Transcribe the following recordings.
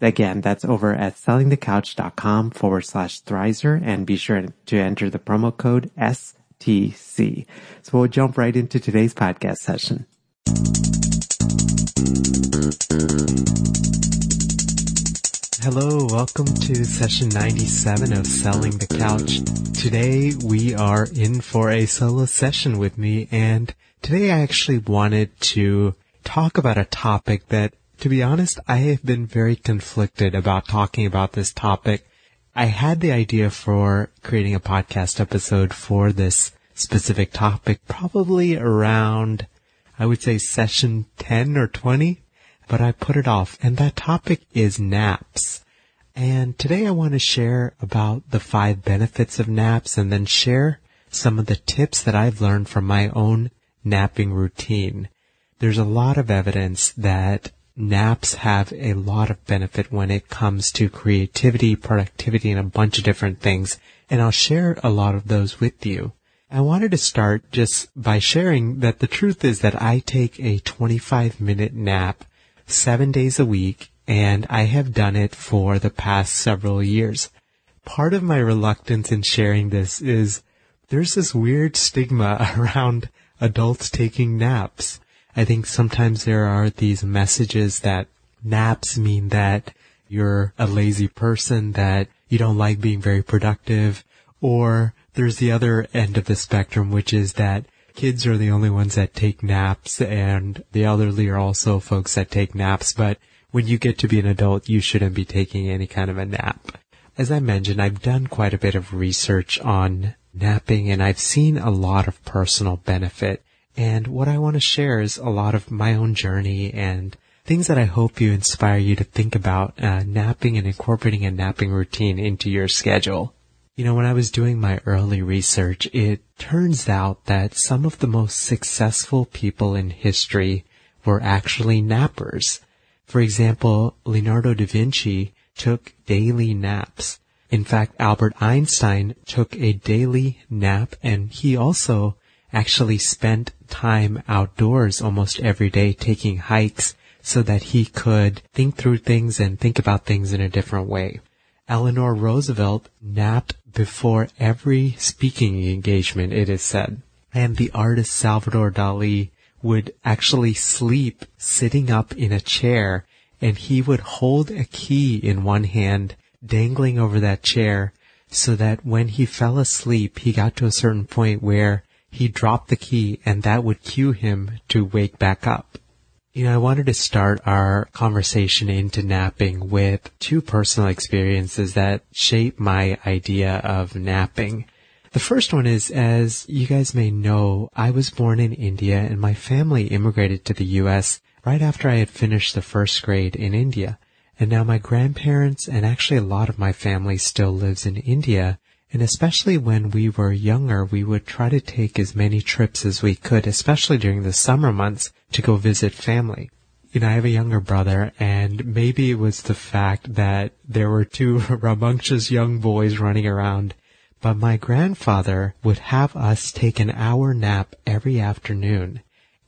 Again, that's over at sellingthecouch.com forward slash Thrizer and be sure to enter the promo code STC. So we'll jump right into today's podcast session. Hello, welcome to session 97 of Selling the Couch. Today we are in for a solo session with me and today I actually wanted to talk about a topic that to be honest, I have been very conflicted about talking about this topic. I had the idea for creating a podcast episode for this specific topic probably around, I would say session 10 or 20, but I put it off and that topic is naps. And today I want to share about the five benefits of naps and then share some of the tips that I've learned from my own napping routine. There's a lot of evidence that naps have a lot of benefit when it comes to creativity, productivity, and a bunch of different things. And I'll share a lot of those with you. I wanted to start just by sharing that the truth is that I take a 25 minute nap seven days a week and I have done it for the past several years. Part of my reluctance in sharing this is there's this weird stigma around adults taking naps. I think sometimes there are these messages that naps mean that you're a lazy person, that you don't like being very productive, or there's the other end of the spectrum, which is that kids are the only ones that take naps and the elderly are also folks that take naps, but when you get to be an adult, you shouldn't be taking any kind of a nap. As I mentioned, I've done quite a bit of research on napping and I've seen a lot of personal benefit and what I want to share is a lot of my own journey and things that I hope you inspire you to think about uh, napping and incorporating a napping routine into your schedule. You know, when I was doing my early research, it turns out that some of the most successful people in history were actually nappers. For example, Leonardo da Vinci took daily naps. In fact, Albert Einstein took a daily nap and he also actually spent time outdoors almost every day taking hikes so that he could think through things and think about things in a different way. Eleanor Roosevelt napped before every speaking engagement, it is said. And the artist Salvador Dali would actually sleep sitting up in a chair and he would hold a key in one hand dangling over that chair so that when he fell asleep, he got to a certain point where he dropped the key and that would cue him to wake back up. You know, I wanted to start our conversation into napping with two personal experiences that shape my idea of napping. The first one is, as you guys may know, I was born in India and my family immigrated to the US right after I had finished the first grade in India. And now my grandparents and actually a lot of my family still lives in India. And especially when we were younger, we would try to take as many trips as we could, especially during the summer months, to go visit family. You know, I have a younger brother, and maybe it was the fact that there were two rambunctious young boys running around, but my grandfather would have us take an hour nap every afternoon.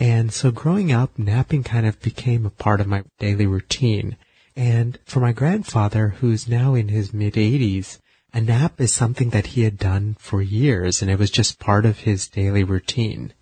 And so growing up, napping kind of became a part of my daily routine. And for my grandfather, who's now in his mid 80s, a nap is something that he had done for years and it was just part of his daily routine.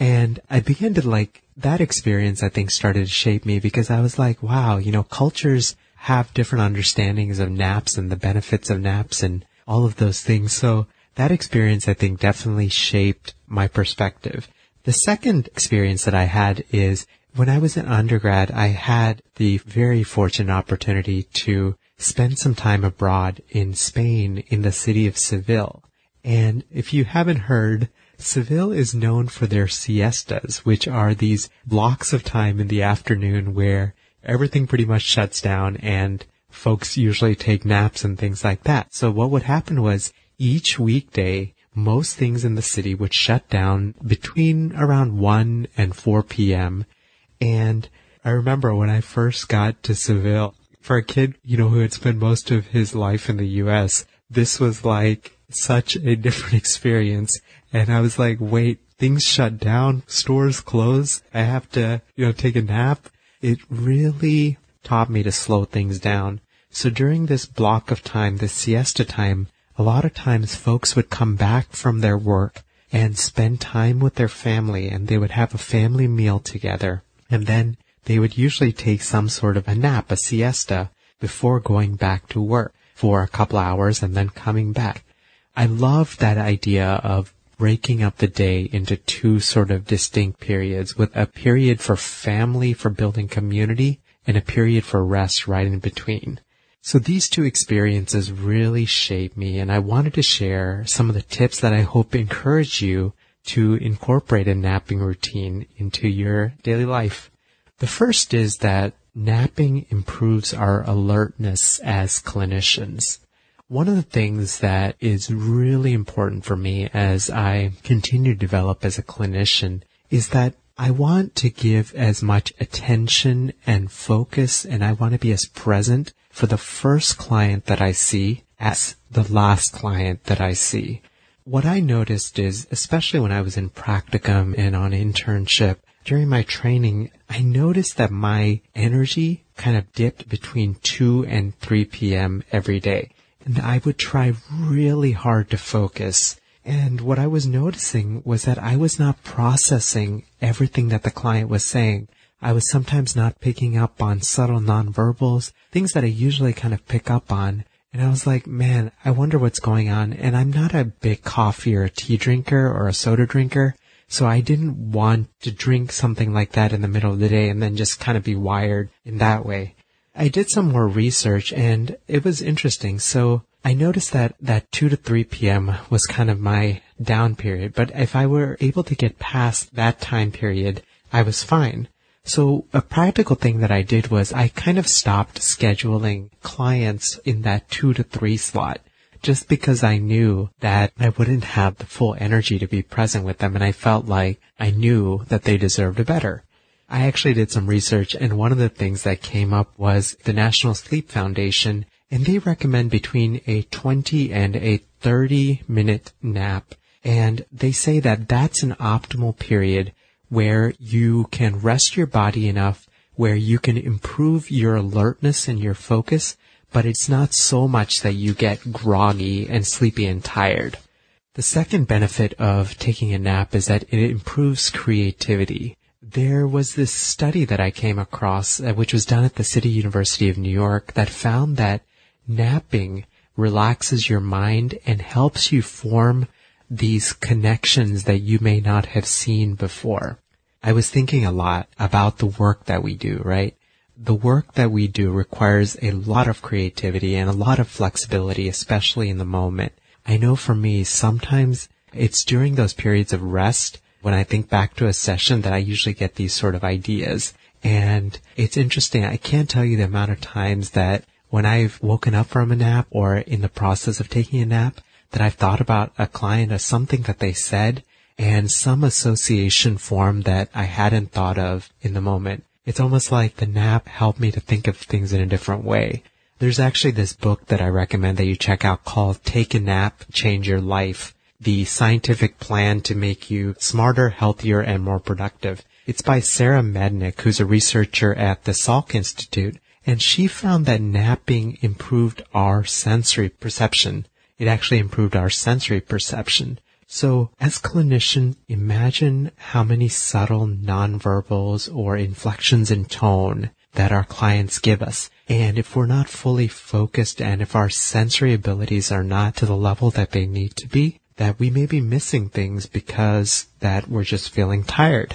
And I began to like that experience, I think started to shape me because I was like, wow, you know, cultures have different understandings of naps and the benefits of naps and all of those things. So that experience, I think definitely shaped my perspective. The second experience that I had is when I was an undergrad, I had the very fortunate opportunity to spend some time abroad in Spain in the city of Seville. And if you haven't heard, Seville is known for their siestas, which are these blocks of time in the afternoon where everything pretty much shuts down and folks usually take naps and things like that. So what would happen was each weekday, most things in the city would shut down between around 1 and 4 p.m. And I remember when I first got to Seville, for a kid, you know, who had spent most of his life in the U.S., this was like such a different experience. And I was like, wait, things shut down, stores close. I have to, you know, take a nap. It really taught me to slow things down. So during this block of time, this siesta time, a lot of times folks would come back from their work and spend time with their family and they would have a family meal together. And then they would usually take some sort of a nap, a siesta, before going back to work for a couple hours and then coming back. I love that idea of breaking up the day into two sort of distinct periods with a period for family, for building community, and a period for rest right in between. So these two experiences really shaped me and I wanted to share some of the tips that I hope encourage you to incorporate a napping routine into your daily life. The first is that napping improves our alertness as clinicians. One of the things that is really important for me as I continue to develop as a clinician is that I want to give as much attention and focus and I want to be as present for the first client that I see as the last client that I see. What I noticed is, especially when I was in practicum and on internship, during my training, I noticed that my energy kind of dipped between 2 and 3 p.m. every day and I would try really hard to focus. And what I was noticing was that I was not processing everything that the client was saying. I was sometimes not picking up on subtle nonverbals, things that I usually kind of pick up on. And I was like, man, I wonder what's going on. And I'm not a big coffee or a tea drinker or a soda drinker. So I didn't want to drink something like that in the middle of the day and then just kind of be wired in that way. I did some more research and it was interesting. So I noticed that that 2 to 3 p.m. was kind of my down period, but if I were able to get past that time period, I was fine. So a practical thing that I did was I kind of stopped scheduling clients in that 2 to 3 slot just because I knew that I wouldn't have the full energy to be present with them and I felt like I knew that they deserved a better. I actually did some research and one of the things that came up was the National Sleep Foundation and they recommend between a 20 and a 30 minute nap. And they say that that's an optimal period where you can rest your body enough where you can improve your alertness and your focus, but it's not so much that you get groggy and sleepy and tired. The second benefit of taking a nap is that it improves creativity there was this study that I came across, uh, which was done at the City University of New York, that found that napping relaxes your mind and helps you form these connections that you may not have seen before. I was thinking a lot about the work that we do, right? The work that we do requires a lot of creativity and a lot of flexibility, especially in the moment. I know for me, sometimes it's during those periods of rest when I think back to a session that I usually get these sort of ideas. And it's interesting. I can't tell you the amount of times that when I've woken up from a nap or in the process of taking a nap, that I've thought about a client or something that they said and some association form that I hadn't thought of in the moment. It's almost like the nap helped me to think of things in a different way. There's actually this book that I recommend that you check out called Take a Nap, Change Your Life the scientific plan to make you smarter, healthier, and more productive. It's by Sara Mednick, who's a researcher at the Salk Institute, and she found that napping improved our sensory perception. It actually improved our sensory perception. So as clinician, imagine how many subtle nonverbals or inflections in tone that our clients give us. And if we're not fully focused and if our sensory abilities are not to the level that they need to be, that we may be missing things because that we're just feeling tired.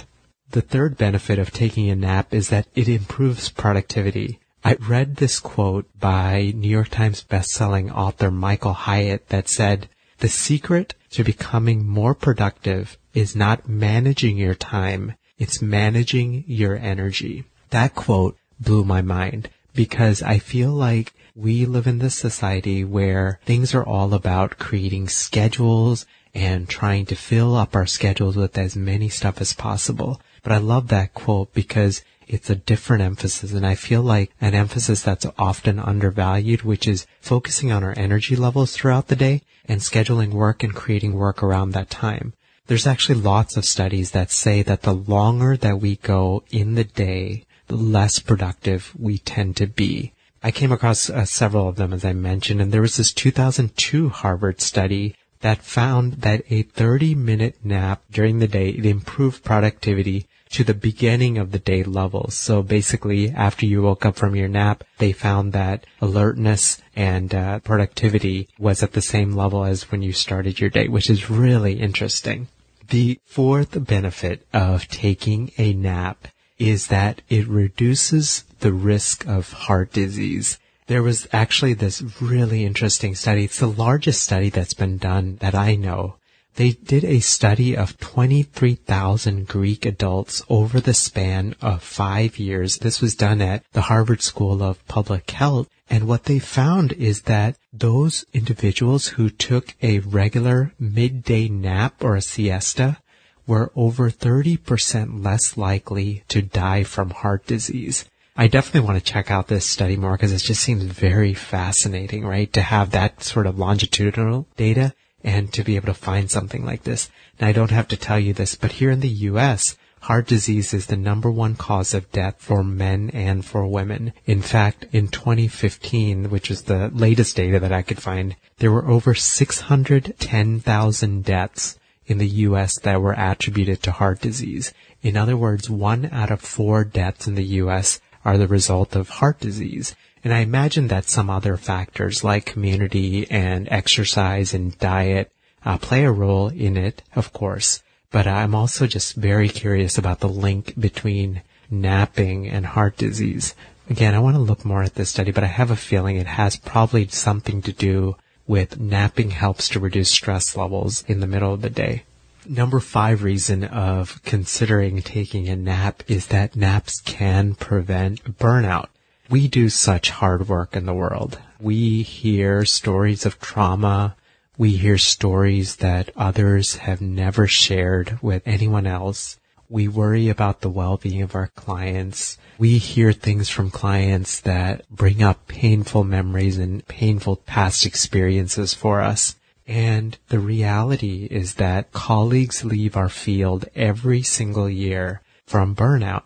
The third benefit of taking a nap is that it improves productivity. I read this quote by New York Times bestselling author Michael Hyatt that said, the secret to becoming more productive is not managing your time, it's managing your energy. That quote blew my mind because I feel like we live in this society where things are all about creating schedules and trying to fill up our schedules with as many stuff as possible. But I love that quote because it's a different emphasis and I feel like an emphasis that's often undervalued, which is focusing on our energy levels throughout the day and scheduling work and creating work around that time. There's actually lots of studies that say that the longer that we go in the day, the less productive we tend to be. I came across uh, several of them, as I mentioned, and there was this 2002 Harvard study that found that a 30 minute nap during the day, it improved productivity to the beginning of the day levels. So basically, after you woke up from your nap, they found that alertness and uh, productivity was at the same level as when you started your day, which is really interesting. The fourth benefit of taking a nap is that it reduces the risk of heart disease. There was actually this really interesting study. It's the largest study that's been done that I know they did a study of 23,000 Greek adults over the span of five years. This was done at the Harvard School of Public Health. And what they found is that those individuals who took a regular midday nap or a siesta were over 30% less likely to die from heart disease. I definitely want to check out this study more because it just seems very fascinating, right? To have that sort of longitudinal data and to be able to find something like this. Now I don't have to tell you this, but here in the U.S., heart disease is the number one cause of death for men and for women. In fact, in 2015, which is the latest data that I could find, there were over 610,000 deaths in the U.S. that were attributed to heart disease. In other words, one out of four deaths in the U.S. are the result of heart disease. And I imagine that some other factors like community and exercise and diet uh, play a role in it, of course. But I'm also just very curious about the link between napping and heart disease. Again, I want to look more at this study, but I have a feeling it has probably something to do with napping helps to reduce stress levels in the middle of the day. Number five reason of considering taking a nap is that naps can prevent burnout. We do such hard work in the world. We hear stories of trauma. We hear stories that others have never shared with anyone else. We worry about the well-being of our clients. We hear things from clients that bring up painful memories and painful past experiences for us. And the reality is that colleagues leave our field every single year from burnout.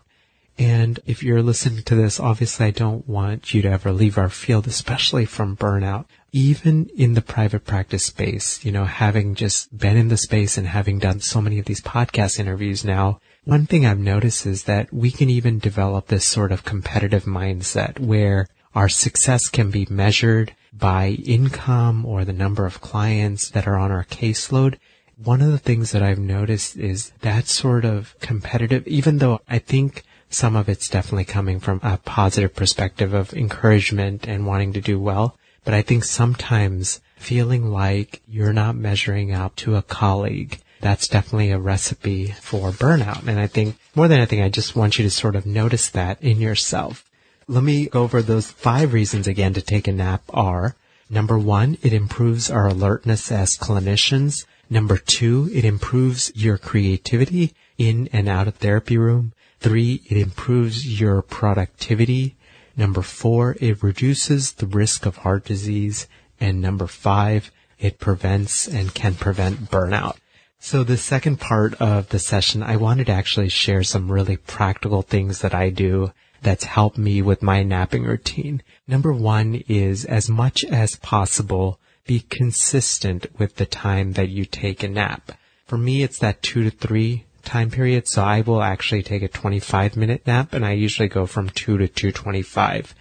And if you're listening to this, obviously I don't want you to ever leave our field, especially from burnout. Even in the private practice space, you know, having just been in the space and having done so many of these podcast interviews now, one thing I've noticed is that we can even develop this sort of competitive mindset where our success can be measured by income or the number of clients that are on our caseload. One of the things that I've noticed is that sort of competitive, even though I think some of it's definitely coming from a positive perspective of encouragement and wanting to do well. But I think sometimes feeling like you're not measuring up to a colleague, that's definitely a recipe for burnout. And I think more than anything, I just want you to sort of notice that in yourself. Let me go over those five reasons again to take a nap are number one, it improves our alertness as clinicians. Number two, it improves your creativity in and out of therapy room. Three, it improves your productivity. Number four, it reduces the risk of heart disease. And number five, it prevents and can prevent burnout. So the second part of the session, I wanted to actually share some really practical things that I do that's helped me with my napping routine. Number one is as much as possible, be consistent with the time that you take a nap. For me, it's that two to three time period. So I will actually take a 25 minute nap and I usually go from 2 to 225.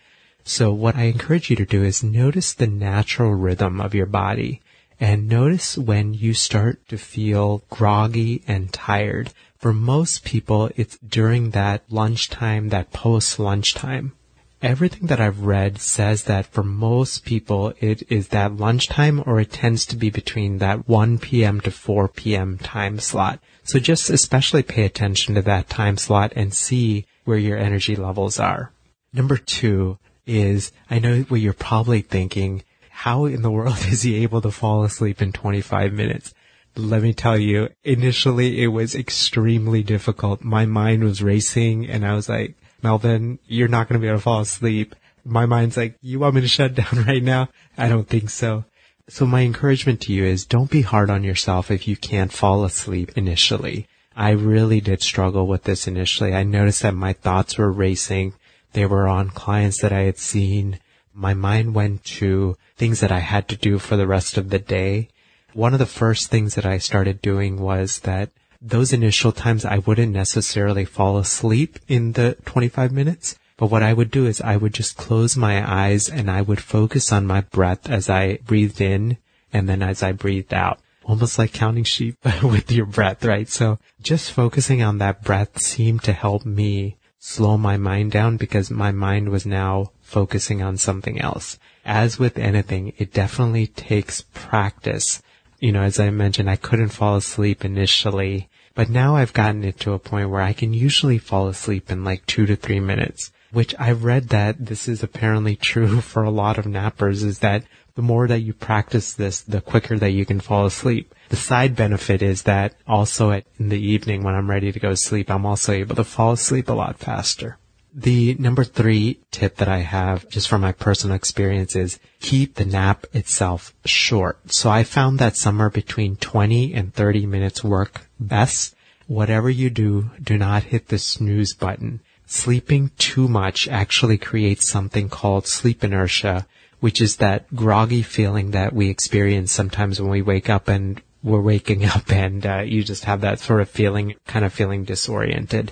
So what I encourage you to do is notice the natural rhythm of your body and notice when you start to feel groggy and tired. For most people, it's during that lunchtime, that post lunchtime. Everything that I've read says that for most people, it is that lunchtime or it tends to be between that 1 p.m. to 4 p.m. time slot. So just especially pay attention to that time slot and see where your energy levels are. Number two is, I know what you're probably thinking, how in the world is he able to fall asleep in 25 minutes? Let me tell you, initially it was extremely difficult. My mind was racing and I was like, Melvin, you're not going to be able to fall asleep. My mind's like, you want me to shut down right now? I don't think so. So my encouragement to you is don't be hard on yourself if you can't fall asleep initially. I really did struggle with this initially. I noticed that my thoughts were racing. They were on clients that I had seen. My mind went to things that I had to do for the rest of the day. One of the first things that I started doing was that those initial times I wouldn't necessarily fall asleep in the 25 minutes. But what I would do is I would just close my eyes and I would focus on my breath as I breathed in and then as I breathed out. Almost like counting sheep with your breath, right? So just focusing on that breath seemed to help me slow my mind down because my mind was now focusing on something else. As with anything, it definitely takes practice you know, as I mentioned, I couldn't fall asleep initially, but now I've gotten it to a point where I can usually fall asleep in like two to three minutes, which I've read that this is apparently true for a lot of nappers is that the more that you practice this, the quicker that you can fall asleep. The side benefit is that also at, in the evening when I'm ready to go to sleep, I'm also able to fall asleep a lot faster. The number three tip that I have just from my personal experience is keep the nap itself short. So I found that somewhere between 20 and 30 minutes work best. Whatever you do, do not hit the snooze button. Sleeping too much actually creates something called sleep inertia, which is that groggy feeling that we experience sometimes when we wake up and we're waking up and uh, you just have that sort of feeling, kind of feeling disoriented.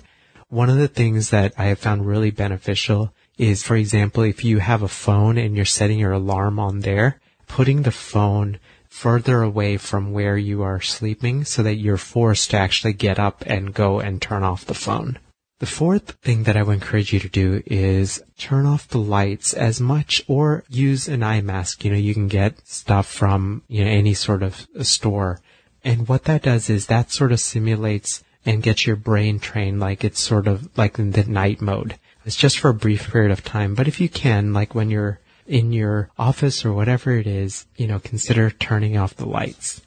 One of the things that I have found really beneficial is, for example, if you have a phone and you're setting your alarm on there, putting the phone further away from where you are sleeping so that you're forced to actually get up and go and turn off the phone. The fourth thing that I would encourage you to do is turn off the lights as much or use an eye mask. You know, you can get stuff from, you know, any sort of store. And what that does is that sort of simulates and gets your brain trained like it's sort of like in the night mode. It's just for a brief period of time, but if you can, like when you're in your office or whatever it is, you know, consider turning off the lights.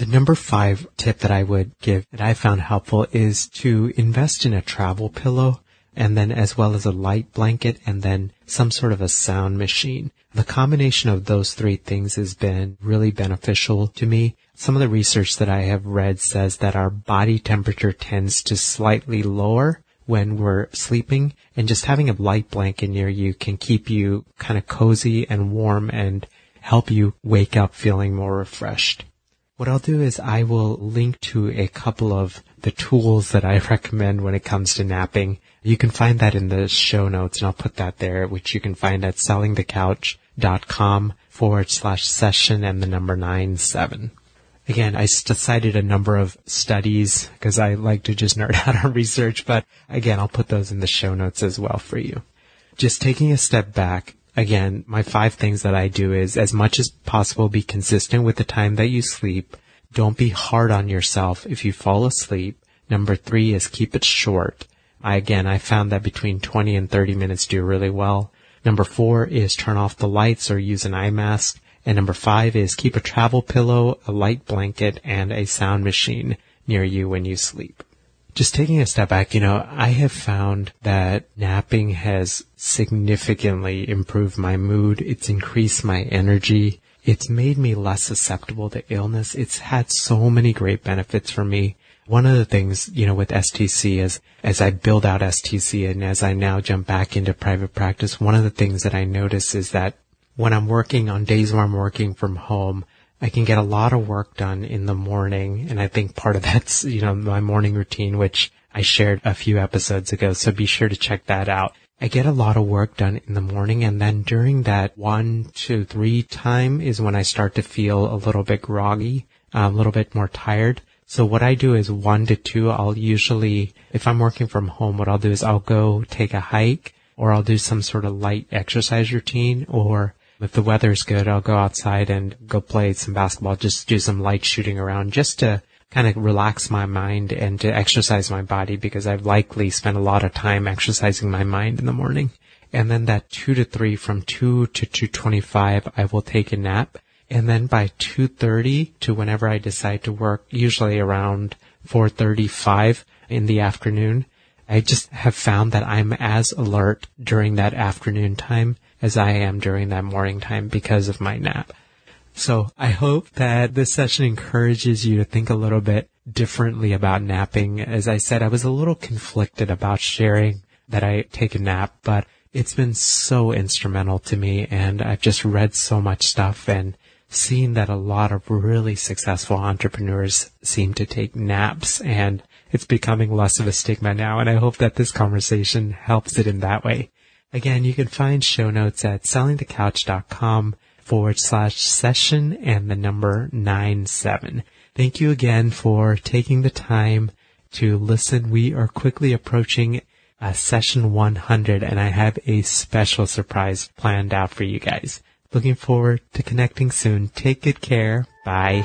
The number five tip that I would give that I found helpful is to invest in a travel pillow and then as well as a light blanket and then some sort of a sound machine. The combination of those three things has been really beneficial to me. Some of the research that I have read says that our body temperature tends to slightly lower when we're sleeping and just having a light blanket near you can keep you kind of cozy and warm and help you wake up feeling more refreshed. What I'll do is I will link to a couple of the tools that I recommend when it comes to napping. You can find that in the show notes and I'll put that there, which you can find at sellingthecouch.com forward slash session and the number nine seven. Again, I cited a number of studies because I like to just nerd out on research, but again, I'll put those in the show notes as well for you. Just taking a step back, again, my five things that I do is as much as possible be consistent with the time that you sleep. Don't be hard on yourself if you fall asleep. Number three is keep it short. I, again, I found that between 20 and 30 minutes do really well. Number four is turn off the lights or use an eye mask. And number five is keep a travel pillow, a light blanket, and a sound machine near you when you sleep. Just taking a step back, you know, I have found that napping has significantly improved my mood. It's increased my energy. It's made me less susceptible to illness. It's had so many great benefits for me. One of the things, you know, with STC is as I build out STC and as I now jump back into private practice, one of the things that I notice is that when I'm working on days where I'm working from home, I can get a lot of work done in the morning. And I think part of that's, you know, my morning routine, which I shared a few episodes ago. So be sure to check that out. I get a lot of work done in the morning and then during that one to three time is when I start to feel a little bit groggy, a little bit more tired. So what I do is one to two, I'll usually, if I'm working from home, what I'll do is I'll go take a hike or I'll do some sort of light exercise routine or if the weather's good, I'll go outside and go play some basketball, just do some light shooting around just to kind of relax my mind and to exercise my body because I've likely spent a lot of time exercising my mind in the morning. And then that two to three from two to 225, I will take a nap. And then by 2.30 to whenever I decide to work, usually around 4.35 in the afternoon, I just have found that I'm as alert during that afternoon time as I am during that morning time because of my nap. So I hope that this session encourages you to think a little bit differently about napping. As I said, I was a little conflicted about sharing that I take a nap, but it's been so instrumental to me and I've just read so much stuff and seen that a lot of really successful entrepreneurs seem to take naps and it's becoming less of a stigma now and I hope that this conversation helps it in that way. Again, you can find show notes at sellingthecouch.com forward slash session and the number nine seven. Thank you again for taking the time to listen. We are quickly approaching uh, session 100 and I have a special surprise planned out for you guys. Looking forward to connecting soon. Take good care. Bye.